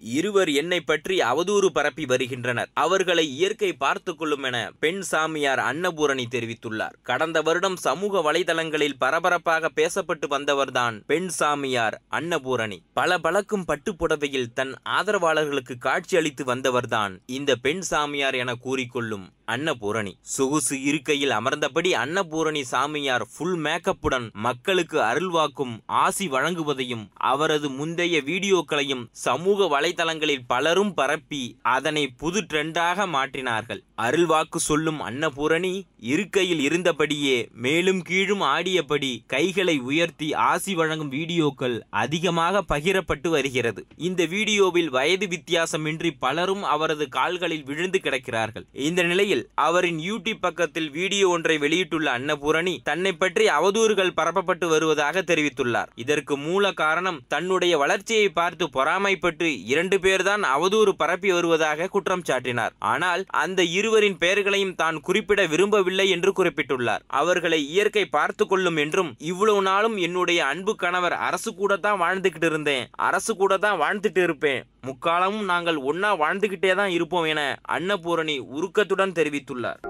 இருவர் என்னை பற்றி அவதூறு பரப்பி வருகின்றனர். அவர்களை இயற்கை பார்த்து கொள்ளும் என பெண் சாமியார் அன்னபூரணி தெரிவித்துள்ளார். கடந்த வருடம் சமூக வலைதளங்களில் பரபரப்பாக பேசப்பட்டு வந்தவர்தான் பெண் சாமியார் அன்னபூரணி. பல பழக்கும் பட்டுப்புடவையில் தன் ஆதரவாளர்களுக்கு காட்சி அளித்து வந்தவர்தான் இந்த பெண் சாமியார் என கூறிக்கொள்ளும். அன்னபூரணி. சொகுசு இருக்கையில் அமர்ந்தபடி அன்னபூரணி சாமியார் ஃபுல் மேக்கப்புடன் மக்களுக்கு அருள்வாக்கும் ஆசி வழங்குவதையும் அவரது முந்தைய வீடியோக்களையும் சமூக வலைதளங்களில் பலரும் பரப்பி அதனை புது ட்ரெண்டாக மாற்றினார்கள். அருள்வாக்கு சொல்லும் அன்னபூரணி இருக்கையில் இருந்தபடியே மேலும் கீழும் ஆடியபடி கைகளை உயர்த்தி ஆசி வழங்கும் வீடியோக்கள் அதிகமாக பகிரப்பட்டு வருகிறது. இந்த வீடியோவில் வயது வித்தியாசமின்றி பலரும் அவரது கால்களில் விழுந்து கிடக்கிறார்கள். இந்த நிலையில் அவரின் யூடியூப் பக்கத்தில் வீடியோ ஒன்றை வெளியிட்டுள்ள அன்னபூரணி தன்னை பற்றி அவதூறுகள் பரப்பப்பட்டு வருவதாக தெரிவித்துள்ளார். இதற்கு மூல காரணம் தன்னுடைய வளர்ச்சியை பார்த்து பொறாமைப்பட்டு இரண்டு பேர்தான் அவதூறு பரப்பி வருவதாக குற்றம் சாட்டினார். ஆனால் அந்த இருவரின் பெயர்களையும் தான் குறிப்பிட விரும்பவில்லை என்று குறிப்பிட்டுள்ளார். அவர்களை இயற்கை பார்த்து கொள்ளும் என்றும் இவ்வளவு நாளும் என்னுடைய அன்பு கணவர் அரசு கூட தான் வாழ்ந்துகிட்டு இருந்தேன். அரசு கூட தான் வாழ்ந்துட்டு இருப்பேன். முக்காலமும் நாங்கள் ஒன்னா வாழ்ந்துகிட்டே தான் இருப்போம் என அன்னபூரணி உருக்கத்துடன் தெரிவித்துள்ளார்.